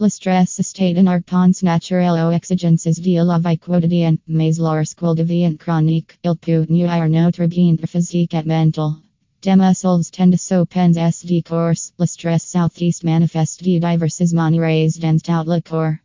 Le stress estate en arpents naturels exigences de la vie quotidienne, mais lorsqu'il devient chronique, il peut nuire notre bien physique et mental. Demusols tend to pens de course, le stress southeast manifest de diverses maneres dans tout le corps.